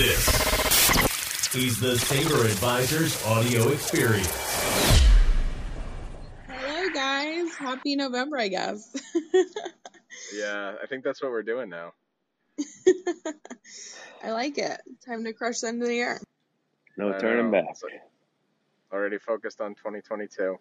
This is the Sabre Advisors audio experience. Hello, guys. Happy November, I guess. Yeah, I think that's what we're doing now. I like it. Time to crush the end of the year. No turning back. It's like already focused on 2022.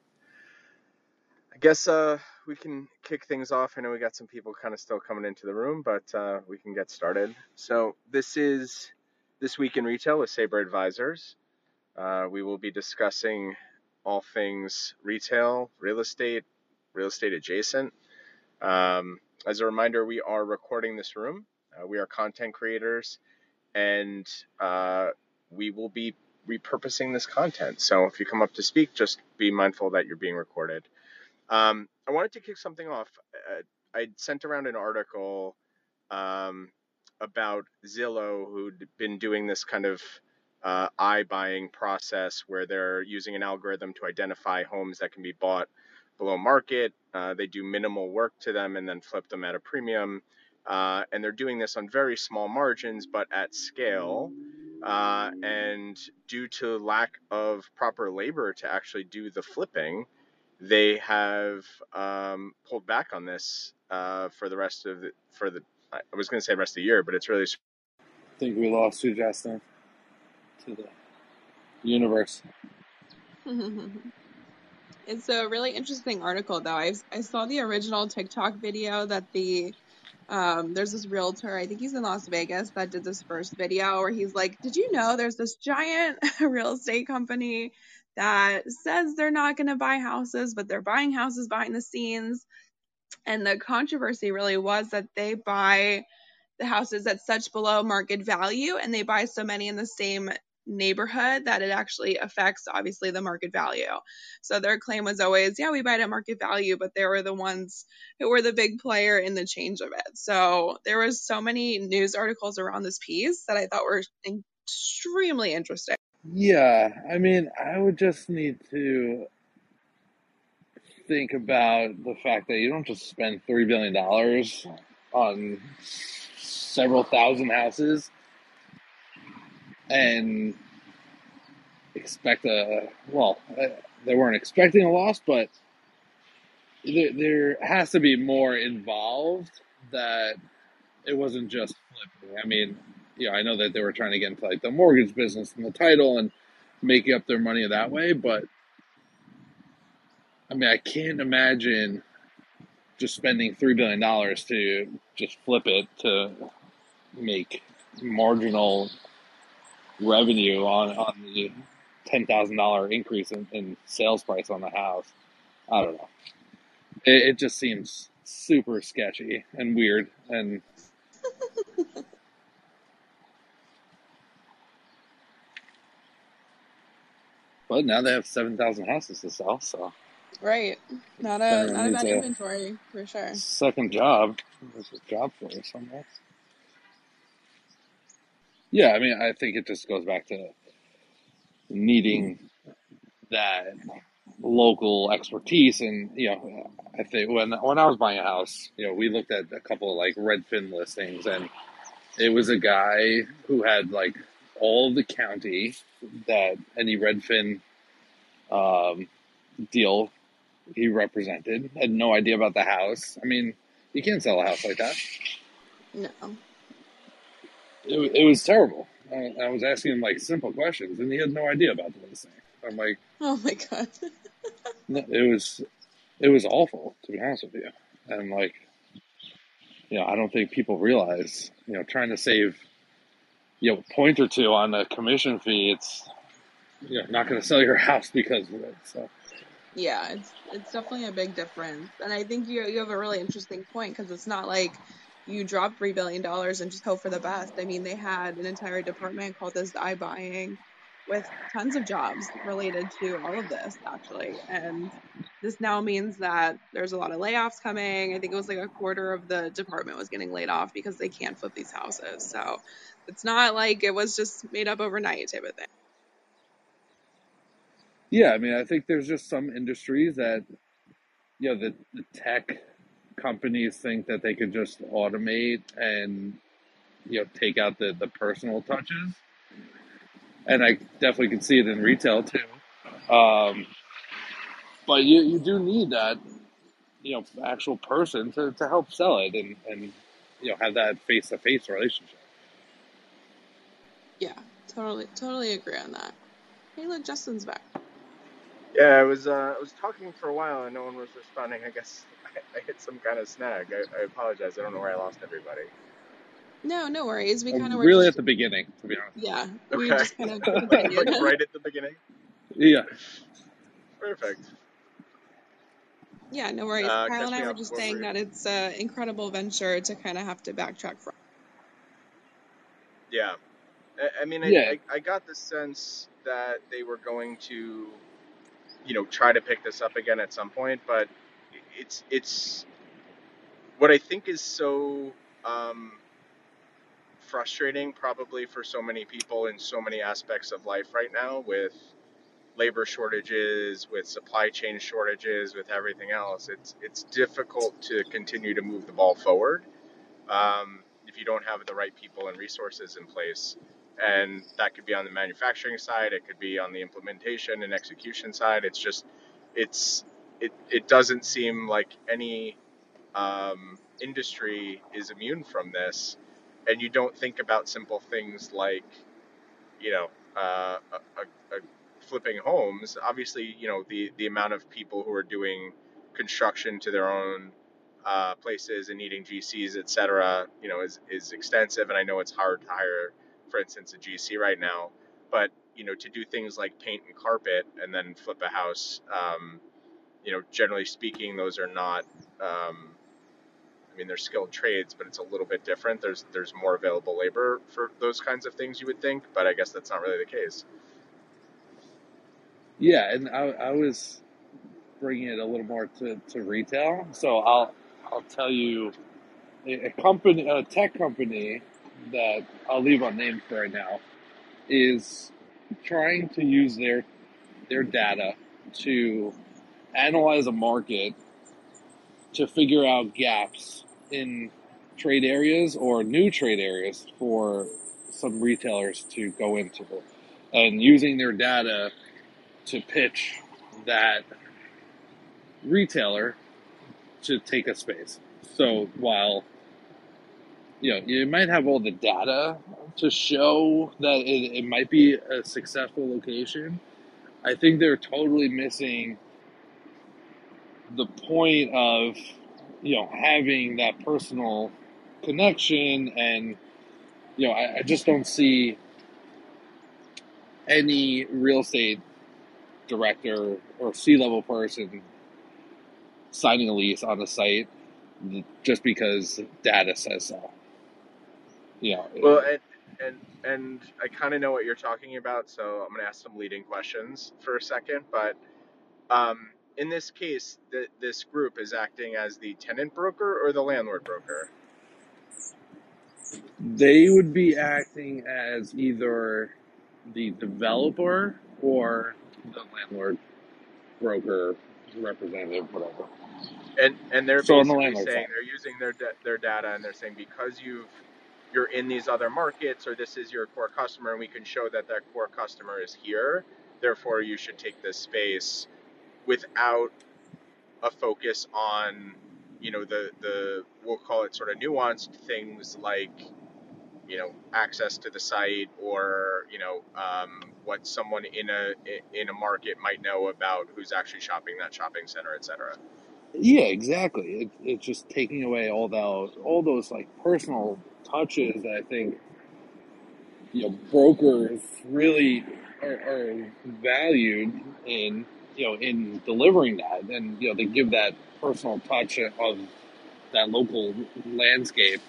I guess uh, we can kick things off. I know we got some people kind of still coming into the room, but uh, we can get started. So this is this week in retail with Sabre Advisors. Uh, we will be discussing all things retail, real estate, real estate adjacent. Um, as a reminder, we are recording this room. Uh, we are content creators, and uh, we will be repurposing this content. So if you come up to speak, just be mindful that you're being recorded. Um, I wanted to kick something off. Uh, I sent around an article um, about Zillow, who'd been doing this kind of uh, iBuying process where they're using an algorithm to identify homes that can be bought below market. Uh, they do minimal work to them and then flip them at a premium. Uh, and they're doing this on very small margins, but at scale. Uh, and due to lack of proper labor to actually do the flipping, they have um, pulled back on this uh, for the rest of the for the I was going to say rest of the year, but it's really I think we lost you, Justin, to the universe. it's a really interesting article, though. I, I saw the original TikTok video that the um, there's this realtor, I think he's in Las Vegas, that did this first video where he's like, Did you know there's this giant real estate company that says they're not going to buy houses, but they're buying houses behind the scenes? And the controversy really was that they buy the houses at such below market value and they buy so many in the same neighborhood that it actually affects obviously the market value. So their claim was always, yeah, we buy it at market value, but they were the ones who were the big player in the change of it. So there was so many news articles around this piece that I thought were extremely interesting. Yeah, I mean, I would just need to think about the fact that you don't just spend $3 billion on several thousand houses and expect a, well, uh, they weren't expecting a loss, but there, there has to be more involved that it wasn't just flipping. I mean, you know, I know that they were trying to get into like the mortgage business and the title and making up their money that way, but I mean, I can't imagine just spending three billion dollars to just flip it to make marginal revenue on on the ten thousand dollar increase in, in sales price on the house. I don't know. It, it just seems super sketchy and weird and but now they have seven thousand houses to sell, so Right. Not a not a bad inventory for sure. second job. There's a job for you somewhere. Yeah, I mean, I think it just goes back to needing that local expertise, and you know, I think when when I was buying a house, you know, we looked at a couple of like Redfin listings, and it was a guy who had like all the county that any Redfin um, deal he represented. Had no idea about the house. I mean, you can't sell a house like that. No. It, it was terrible. I, I was asking him like simple questions, and he had no idea about the listing. I'm like, Oh my god. no, it was, it was awful to be honest with you. And like, you know, I don't think people realize, you know, trying to save, you know, a point or two on a commission fee, it's, you know, not going to sell your house because of it. So Yeah, it's it's definitely a big difference, and I think you you have a really interesting point because it's not like you drop three billion dollars and just hope for the best. I mean, they had an entire department called this buying with tons of jobs related to all of this actually, and this now means that there's a lot of layoffs coming. I think it was like a quarter of the department was getting laid off because they can't flip these houses. So it's not like it was just made up overnight type of thing. Yeah, I mean, I think there's just some industries that, you know, the, the tech companies think that they could just automate and, you know, take out the, the personal touches. and I definitely can see it in retail too. Um, but you you do need that you know actual person to, to help sell it and and you know have that face to face relationship. Yeah, totally, totally agree on that. Hey, look, Justin's back. Yeah, I was uh, I was talking for a while and no one was responding. I guess I, I hit some kind of snag. I, I apologize. I don't know where I lost everybody. No, no worries. We kind of were Really just, at the beginning, to be honest. yeah, we Okay. just kind of like continued. right at the beginning. Yeah. Perfect. Yeah, no worries. Uh, Kyle catch and I me were up. just What saying were that it's an incredible venture to kind of have to backtrack from. Yeah. I, I mean, I, Yeah. I, I got the sense that they were going to, you know, try to pick this up again at some point, but it's it's what I think is so um, frustrating, probably for so many people in so many aspects of life right now, with labor shortages, with supply chain shortages, with everything else. It's it's difficult to continue to move the ball forward um, if you don't have the right people and resources in place. And that could be on the manufacturing side, it could be on the implementation and execution side. It's just, it's, it, it doesn't seem like any um, industry is immune from this. And you don't think about simple things like, you know, uh, a, a, flipping homes. Obviously, you know, the, the amount of people who are doing construction to their own uh, places and needing GCs, et cetera, you know, is, is extensive. And I know it's hard to hire, for instance, a GC right now. But, you know, to do things like paint and carpet and then flip a house, um, you know, generally speaking, those are not, um, I mean, they're skilled trades, but it's a little bit different. There's there's more available labor for those kinds of things, you would think, but I guess that's not really the case. Yeah, and I, I was bringing it a little more to, to retail. So I'll I'll tell you a, company, a tech company that I'll leave unnamed for right now is trying to use their their data to analyze a market to figure out gaps in trade areas or new trade areas for some retailers to go into and using their data to pitch that retailer to take a space. So while you know you might have all the data to show that it, it might be a successful location, I think they're totally missing the point of you know having that personal connection and you know I, I just don't see any real estate director or C level person signing a lease on a site just because data says so. You know, Well, and and and I kind of know what you're talking about, so I'm gonna ask some leading questions for a second. But um, in this case, th- this group is acting as the tenant broker or the landlord broker. they would be acting as either the developer or the landlord broker representative, whatever. and and they're So on the basically saying side. they're using their da- their data and they're saying because you've you're in these other markets or this is your core customer and we can show that that core customer is here therefore you should take this space without a focus on you know the the we'll call it sort of nuanced things like you know access to the site or you know um, what someone in a in a market might know about who's actually shopping that shopping center et cetera Yeah, exactly. It, it's just taking away all those all those like personal touches that I think you know brokers really are, are valued in you know in delivering that, and you know they give that personal touch of that local landscape.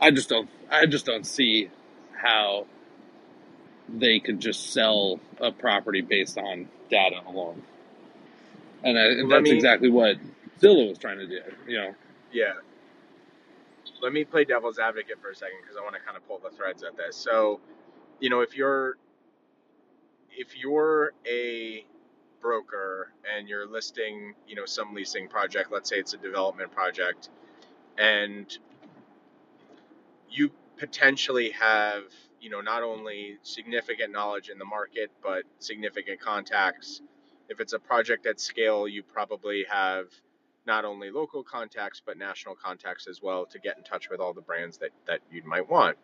I just don't. I just don't see how they could just sell a property based on data alone. And, I, and that's me- exactly what Zillow was trying to do. You know, Yeah. Let me play devil's advocate for a second because I want to kind of pull the threads at this. So, you know, if you're if you're a broker and you're listing, you know, some leasing project, let's say it's a development project, and you potentially have, you know, not only significant knowledge in the market, but significant contacts. If it's a project at scale, you probably have not only local contacts, but national contacts as well to get in touch with all the brands that, that you might want.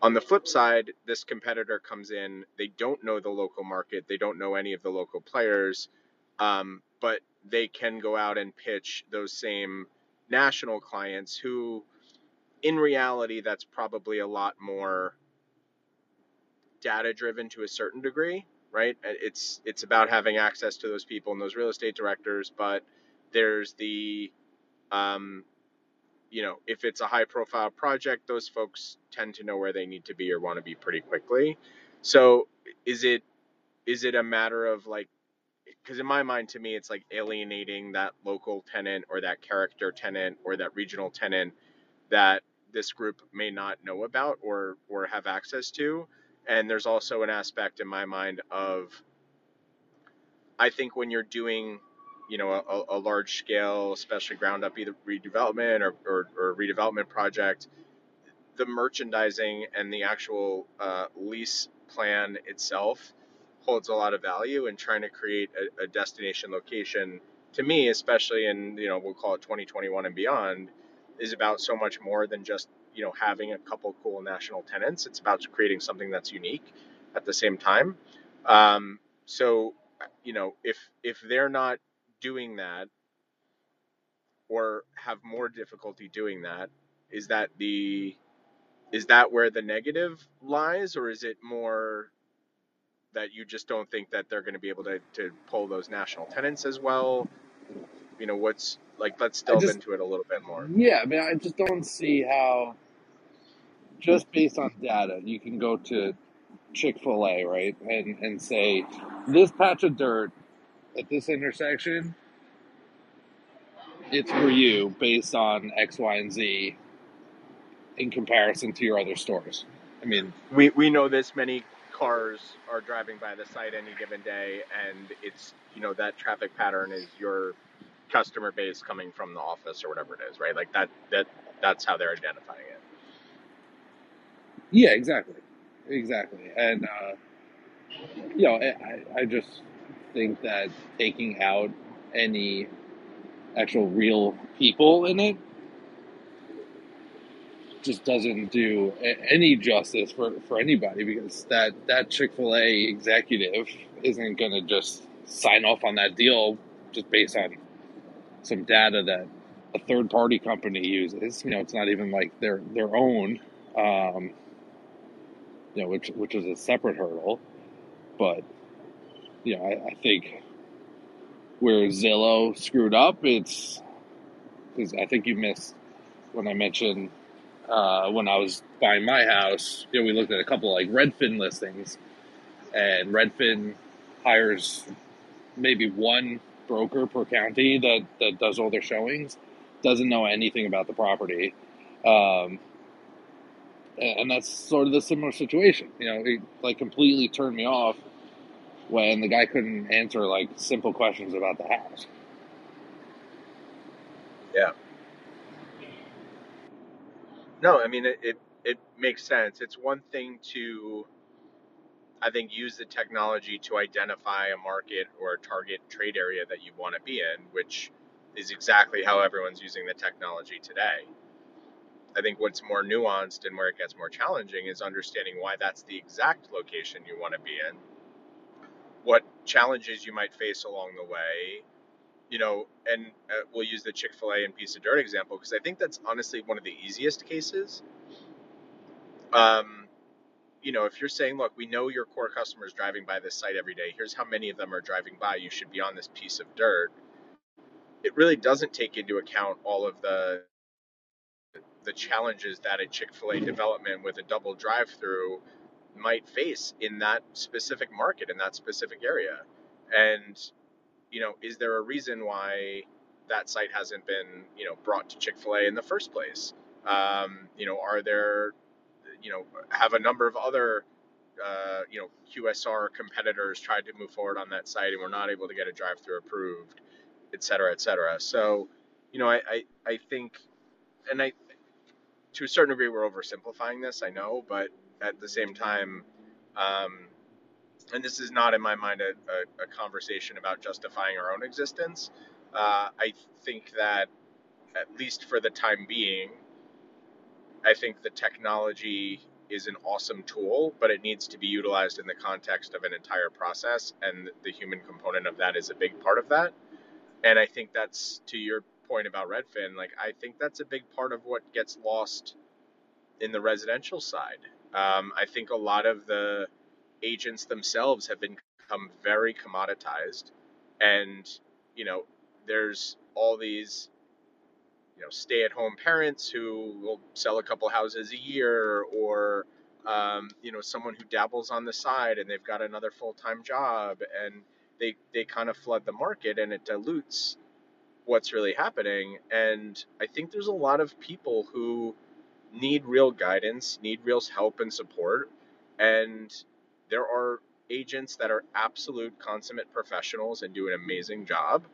On the flip side, this competitor comes in, they don't know the local market, they don't know any of the local players, um, but they can go out and pitch those same national clients who, in reality, that's probably a lot more data driven to a certain degree, right? It's it's about having access to those people and those real estate directors, but there's the um, you know, if it's a high profile project, those folks tend to know where they need to be or want to be pretty quickly. So is it is it a matter of like because in my mind to me it's like alienating that local tenant or that character tenant or that regional tenant that this group may not know about or or have access to and there's also an aspect in my mind of i think when you're doing you know a, a large scale especially ground up either redevelopment or, or, or redevelopment project the merchandising and the actual uh, lease plan itself holds a lot of value in trying to create a, a destination location to me especially in you know we'll call it 2021 and beyond is about so much more than just you know having a couple cool national tenants. It's about creating something that's unique at the same time. Um, so you know if if they're not doing that or have more difficulty doing that is that the is that where the negative lies or is it more that you just don't think that they're going to be able to, to pull those national tenants as well? You know what's like let's delve just, into it a little bit more. Yeah i mean i just don't see how just based on data you can go to chick-fil-a right and and say this patch of dirt at this intersection, it's for you based on X, Y, and Z in comparison to your other stores. I mean, we, we know this many cars are driving by the site any given day, and it's, you know, that traffic pattern is your customer base coming from the office or whatever it is, right? Like that, that, that's how they're identifying it. Yeah, exactly. Exactly. And, uh, you know, I, I just, think that taking out any actual real people in it just doesn't do any justice for, for anybody because that, that Chick fil A executive isn't going to just sign off on that deal just based on some data that a third party company uses. You know, it's not even like their their own, um, you know, which which is a separate hurdle. But you know, I, I think where Zillow screwed up, it's because I think you missed when I mentioned uh, when I was buying my house. You know, we looked at a couple like Redfin listings, and Redfin hires maybe one broker per county that that does all their showings, doesn't know anything about the property. Um, and that's sort of the similar situation. You know, it like completely turned me off when the guy couldn't answer like simple questions about the house. Yeah. No, I mean it, it it makes sense. It's one thing to I think use the technology to identify a market or a target trade area that you want to be in, which is exactly how everyone's using the technology today. I think what's more nuanced and where it gets more challenging is understanding why that's the exact location you want to be in what challenges you might face along the way you know and uh, we'll use the chick-fil-a and piece of dirt example because i think that's honestly one of the easiest cases. Um, you know if you're saying look we know your core customers driving by this site every day. Here's how many of them are driving by. You should be on this piece of dirt it really doesn't take into account all of the the challenges that a chick-fil-a development with a double drive-through might face in that specific market in that specific area. And you know is there a reason why that site hasn't been you know brought to chick-fil-a in the first place? Um, you know are there you know have a number of other uh, you know qsr competitors tried to move forward on that site and were not able to get a drive through approved et cetera et cetera? So you know I, I i think and i to a certain degree, we're oversimplifying this, I know, but at the same time, um, and this is not in my mind a, a, a conversation about justifying our own existence. Uh, I think that, at least for the time being, I think the technology is an awesome tool, but it needs to be utilized in the context of an entire process, and the human component of that is a big part of that. And I think that's to your point about Redfin. Like, I think that's a big part of what gets lost in the residential side. Um, I think a lot of the agents themselves have become very commoditized, and you know, there's all these you know stay-at-home parents who will sell a couple houses a year or um, you know someone who dabbles on the side and they've got another full-time job and they they kind of flood the market and it dilutes what's really happening. And i think there's a lot of people who need real guidance need real help and support and there are agents that are absolute consummate professionals and do an amazing job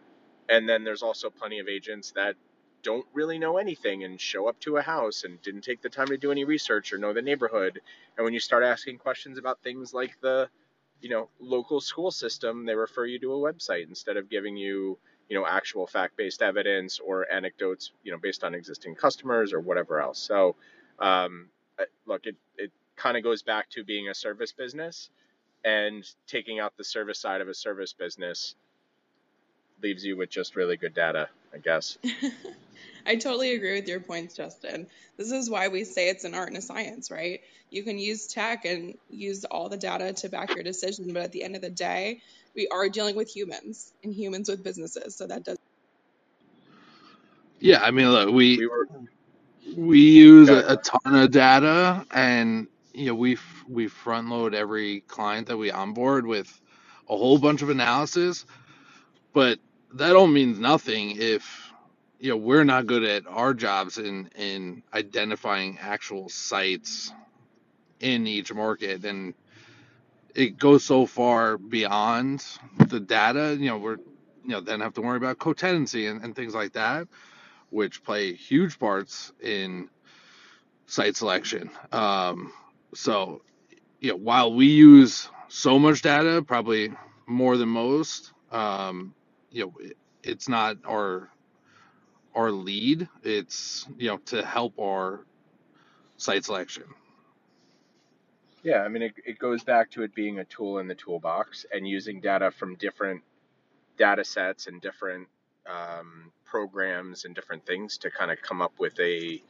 and then there's also plenty of agents that don't really know anything and show up to a house and didn't take the time to do any research or know the neighborhood. And when you start asking questions about things like the, you know, local school system, they refer you to a website instead of giving you, you know, actual fact-based evidence or anecdotes, you know, based on existing customers or whatever else. So, um, look, it it kind of goes back to being a service business and taking out the service side of a service business leaves you with just really good data, I guess. I totally agree with your points, Justin. This is why we say it's an art and a science, right? You can use tech and use all the data to back your decision, but at the end of the day, we are dealing with humans and humans with businesses. So that does. Yeah, I mean, look, we We were we use got a, a ton of data, and you know, we we front load every client that we onboard with a whole bunch of analysis, but that all means nothing if you know we're not good at our jobs in in identifying actual sites in each market and it goes so far beyond the data you know we're you know then have to worry about co-tenancy and, and things like that which play huge parts in site selection. Um, so you know while we use so much data probably more than most um, you know it, it's not our our lead. It's you know to help our site selection Yeah, I mean, it, it goes back to it being a tool in the toolbox and using data from different data sets and different um, programs and different things to kind of come up with a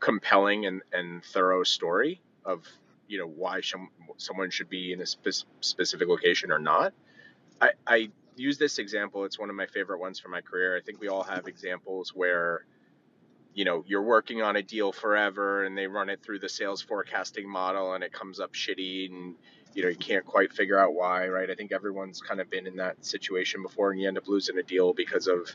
compelling and, and thorough story of, you know, why some, someone should be in a spe- specific location or not. I, I use this example. It's one of my favorite ones from my career. I think we all have examples where you know you're working on a deal forever and they run it through the sales forecasting model and it comes up shitty and you know you can't quite figure out why right? I think everyone's kind of been in that situation before and you end up losing a deal because of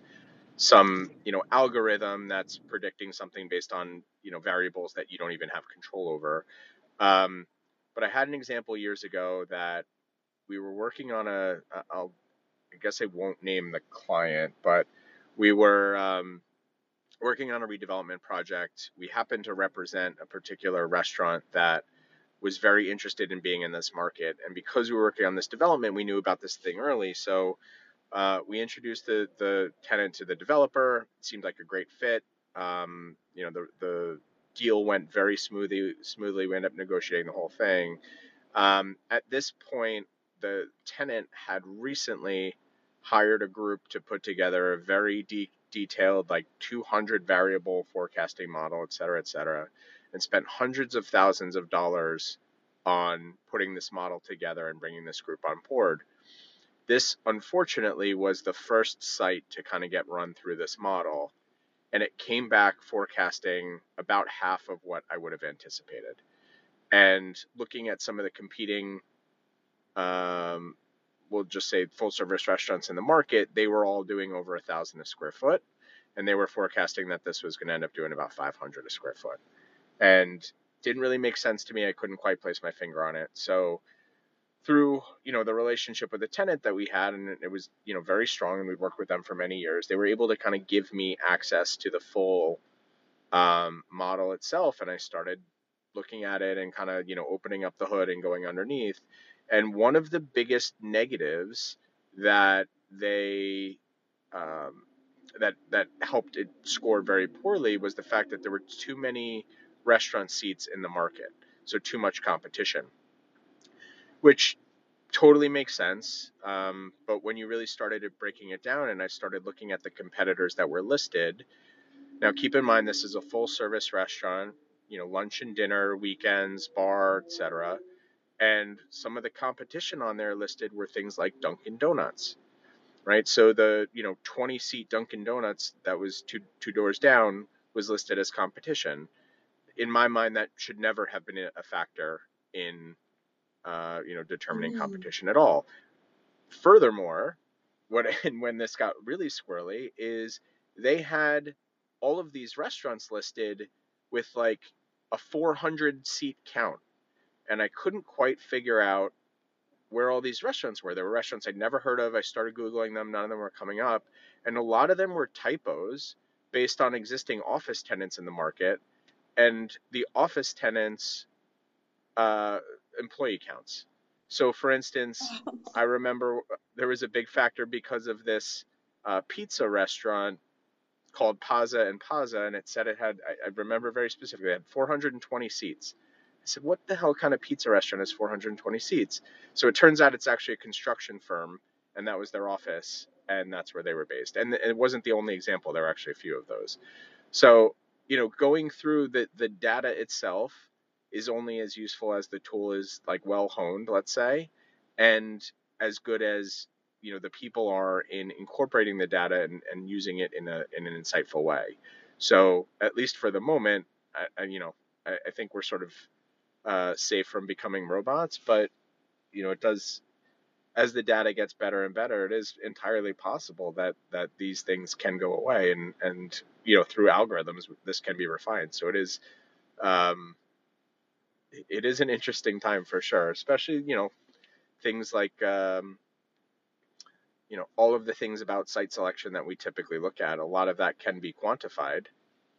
some you know algorithm that's predicting something based on you know variables that you don't even have control over. Um, but i had an example years ago that we were working on a i'll i guess i won't name the client but we were um, working on a redevelopment project. We happened to represent a particular restaurant that was very interested in being in this market. And because we were working on this development, we knew about this thing early. So uh, we introduced the, the tenant to the developer. It seemed like a great fit. Um, you know, the, the deal went very smoothly. Smoothly, we ended up negotiating the whole thing. Um, at this point, the tenant had recently hired a group to put together a very de- detailed, like 200 variable forecasting model, et cetera, et cetera, and spent hundreds of thousands of dollars on putting this model together and bringing this group on board. This, unfortunately, was the first site to kind of get run through this model, and it came back forecasting about half of what I would have anticipated. And looking at some of the competing um, we'll just say full service restaurants in the market, they were all doing over a thousand a square foot, and they were forecasting that this was going to end up doing about 500 a square foot, and didn't really make sense to me. I couldn't quite place my finger on it. So through you know the relationship with the tenant that we had, and it was you know very strong, and we worked with them for many years. They were able to kind of give me access to the full um, model itself, and I started looking at it and kind of you know opening up the hood and going underneath. And one of the biggest negatives that they um, that that helped it score very poorly was the fact that there were too many restaurant seats in the market, so too much competition, which totally makes sense. Um, but when you really started breaking it down, and I started looking at the competitors that were listed, now keep in mind this is a full service restaurant, you know, lunch and dinner, weekends, bar, etc. And some of the competition on there listed were things like Dunkin' Donuts right? So the you know 20 seat Dunkin' Donuts that was two two doors down was listed as competition. In my mind, that should never have been a factor in uh, you know determining Mm. competition at all. Furthermore, what and when this got really squirrely is they had all of these restaurants listed with like a 400 seat count, and I couldn't quite figure out where all these restaurants were. There were restaurants I'd never heard of. I started Googling them, none of them were coming up. And a lot of them were typos based on existing office tenants in the market and the office tenants' uh, employee counts. So, for instance, I remember there was a big factor because of this uh, pizza restaurant called Paza and Paza, and it said it had, I, I remember very specifically, it had 420 seats. I said, what the hell kind of pizza restaurant has 420 seats? So it turns out it's actually a construction firm, and that was their office, and that's where they were based. And it wasn't the only example, there were actually a few of those. So, you know, going through the, the data itself is only as useful as the tool is like well honed, let's say, and as good as you know the people are in incorporating the data and, and using it in a in an insightful way. So at least for the moment, I, I you know I, I think we're sort of uh, safe from becoming robots, but you know it does as the data gets better and better, it is entirely possible that that these things can go away, and and you know through algorithms this can be refined. So it is um, it is an interesting time for sure, especially you know things like um, you know all of the things about site selection that we typically look at. A lot of that can be quantified,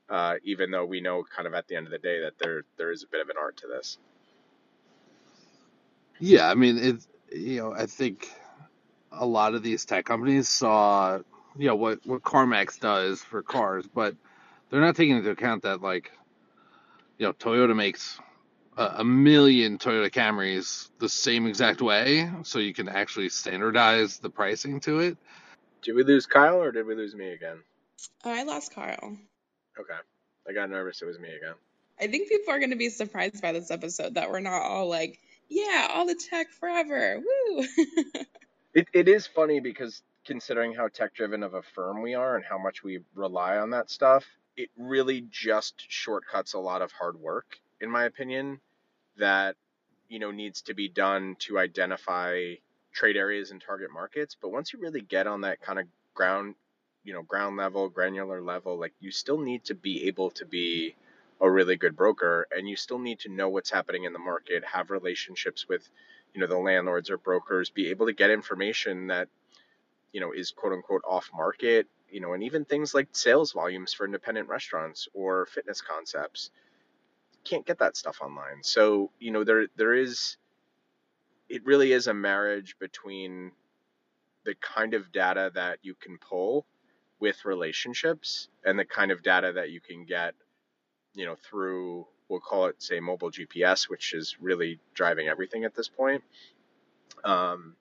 uh, even though we know kind of at the end of the day that there there is a bit of an art to this. Yeah, I mean, it's you know, I think a lot of these tech companies saw, you know, what what CarMax does for cars, but they're not taking into account that like, you know, Toyota makes a, a million Toyota Camrys the same exact way, so you can actually standardize the pricing to it. Did we lose Kyle or did we lose me again? I lost Carl. Okay, I got nervous. It was me again. I think people are going to be surprised by this episode that we're not all like, yeah, all the tech forever. Woo. It it is funny because considering how tech driven of a firm we are and how much we rely on that stuff, it really just shortcuts a lot of hard work, in my opinion, that you know needs to be done to identify trade areas and target markets. But once you really get on that kind of ground, you know, ground level, granular level, like you still need to be able to be a really good broker and you still need to know what's happening in the market, have relationships with, you know, the landlords or brokers, be able to get information that, you know, is quote unquote off market, you know, and even things like sales volumes for independent restaurants or fitness concepts. Can't get that stuff online. So, you know, there there is it really is a marriage between the kind of data that you can pull with relationships and the kind of data that you can get, you know, through we'll call it say mobile GPS, which is really driving everything at this point. Um,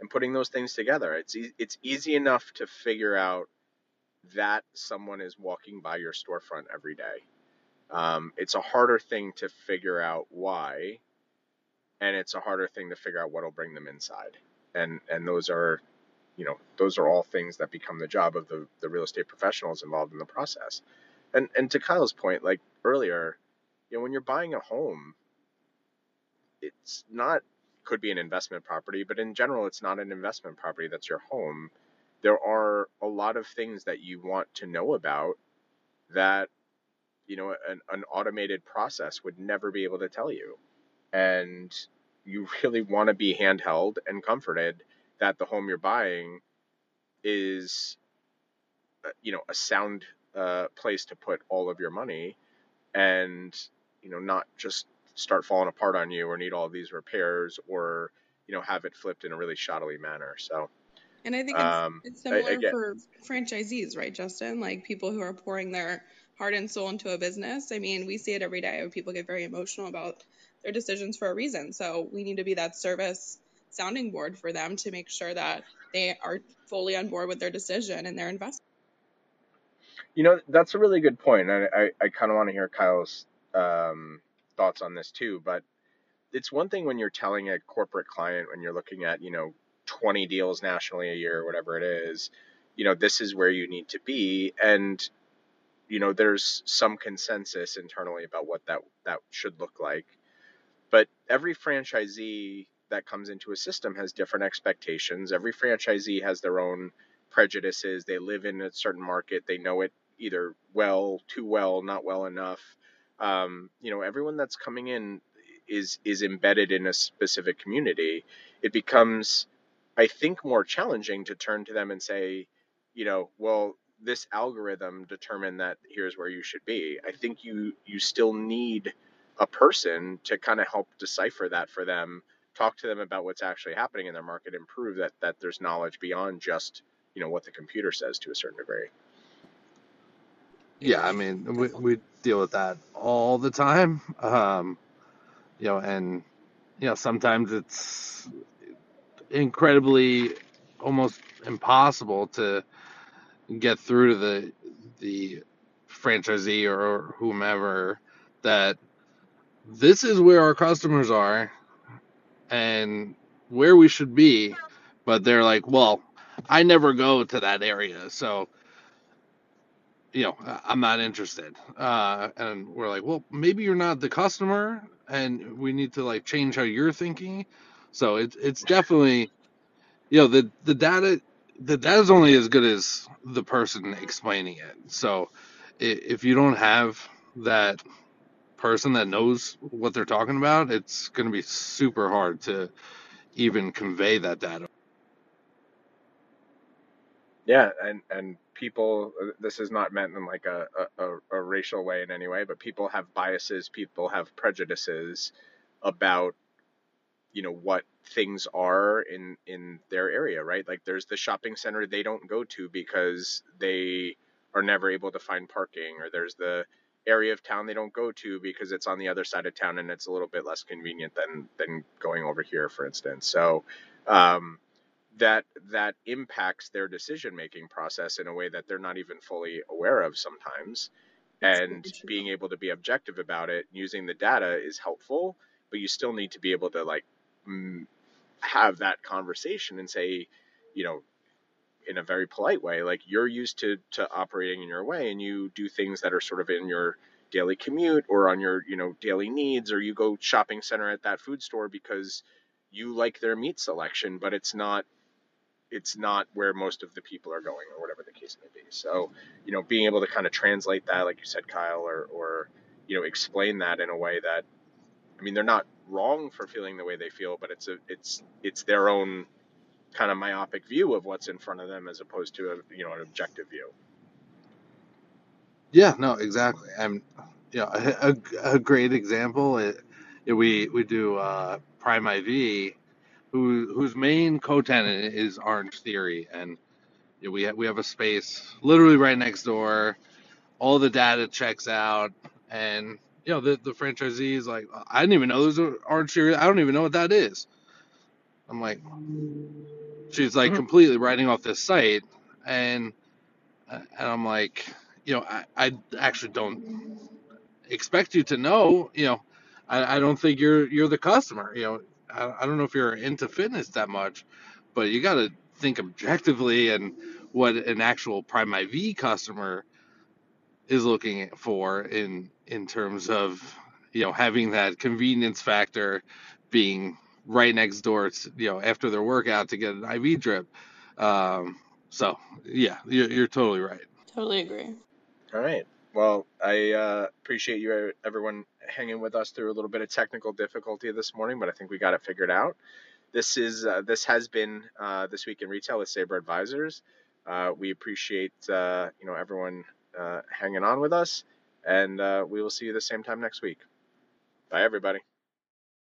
and putting those things together, it's e- it's easy enough to figure out that someone is walking by your storefront every day. Um, it's a harder thing to figure out why, and it's a harder thing to figure out what'll bring them inside. And and those are you know those are all things that become the job of the, the real estate professionals involved in the process. And and to kyle's point like earlier you know when you're buying a home it's not could be an investment property but in general it's not an investment property that's your home. There are a lot of things that you want to know about that you know an, an automated process would never be able to tell you. And you really want to be handheld and comforted that the home you're buying is uh, you know a sound uh, place to put all of your money and you know not just start falling apart on you or need all these repairs or you know have it flipped in a really shoddily manner so And I think it's um it's I, similar I get for franchisees, right, Justin? Like people who are pouring their heart and soul into a business. I mean, we see it every day. People get very emotional about their decisions for a reason. So we need to be that service sounding board for them to make sure that they are fully on board with their decision and their investment. you know that's a really good point and i i, I kind of want to hear kyle's um thoughts on this too but it's one thing when you're telling a corporate client when you're looking at you know 20 deals nationally a year or whatever it is you know this is where you need to be and you know there's some consensus internally about what that that should look like but every franchisee that comes into a system has different expectations. Every franchisee has their own prejudices. They live in a certain market. They know it either well too well not well enough. Um, you know everyone that's coming in is is embedded in a specific community. It becomes i think more challenging to turn to them and say you know well this algorithm determined that here's where you should be. I think you you still need a person to kind of help decipher that for them talk to them about what's actually happening in their market and prove that that there's knowledge beyond just you know what the computer says to a certain degree Yeah, I mean, we, we deal with that all the time. Um, you know, and, you know, sometimes it's incredibly almost impossible to get through to the, the franchisee or whomever that this is where our customers are and where we should be. But they're like, well, I never go to that area. So, you know, I'm not interested. Uh, and we're like, well, maybe you're not the customer, and we need to like change how you're thinking. So it's it's definitely, you know, the the data the data is only as good as the person explaining it. So if you don't have that person that knows what they're talking about, it's going to be super hard to even convey that data. Yeah, and and people, this is not meant in like a, a a racial way in any way, but people have biases, people have prejudices about, you know, what things are in in their area, right? Like there's the shopping center they don't go to because they are never able to find parking, or there's the area of town they don't go to because it's on the other side of town and it's a little bit less convenient than than going over here, for instance. So, um, that that impacts their decision making process in a way that they're not even fully aware of sometimes That's and being able to be objective about it using the data is helpful but you still need to be able to like have that conversation and say you know in a very polite way like you're used to to operating in your way and you do things that are sort of in your daily commute or on your you know daily needs or you go shopping center at that food store because you like their meat selection but it's not it's not where most of the people are going or whatever the case may be. So, you know, being able to kind of translate that, like you said, Kyle, or, or, you know, explain that in a way that, I mean, they're not wrong for feeling the way they feel, but it's a, it's, it's their own kind of myopic view of what's in front of them as opposed to a, you know, an objective view. Yeah, no, exactly. And you know, a, a, great example. It, it, we we do uh, Prime IV, who whose main co-tenant is Orange Theory, and you know, we ha- we have a space literally right next door. All the data checks out, and you know the the franchisee is like, I didn't even know there's an Orange Theory. I don't even know what that is. I'm like, she's like mm-hmm. completely writing off this site, and uh, and I'm like, you know, I, I actually don't expect you to know, you know, I, I don't think you're you're the customer. You know, I, I don't know if you're into fitness that much, but you got to think objectively and what an actual Prime IV customer is looking for in in terms of you know having that convenience factor being right next door to, you know after their workout to get an IV drip. Um, so yeah, you're, you're totally right. Totally agree. All right. Well, I uh, appreciate you everyone hanging with us through a little bit of technical difficulty this morning, but I think we got it figured out. This is uh, this has been uh, this week in retail with Sabre Advisors. Uh, we appreciate uh, you know everyone uh, hanging on with us. And uh, we will see you the same time next week. Bye, everybody.